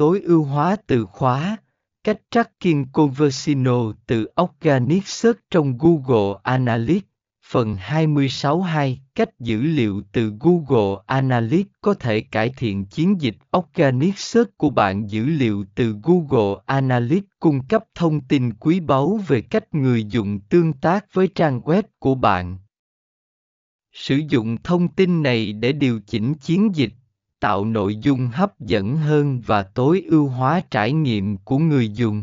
tối ưu hóa từ khóa, cách tracking conversino từ Organic Search trong Google Analytics. Phần 26.2 Cách dữ liệu từ Google Analytics có thể cải thiện chiến dịch Organic Search của bạn Dữ liệu từ Google Analytics cung cấp thông tin quý báu về cách người dùng tương tác với trang web của bạn. Sử dụng thông tin này để điều chỉnh chiến dịch, tạo nội dung hấp dẫn hơn và tối ưu hóa trải nghiệm của người dùng.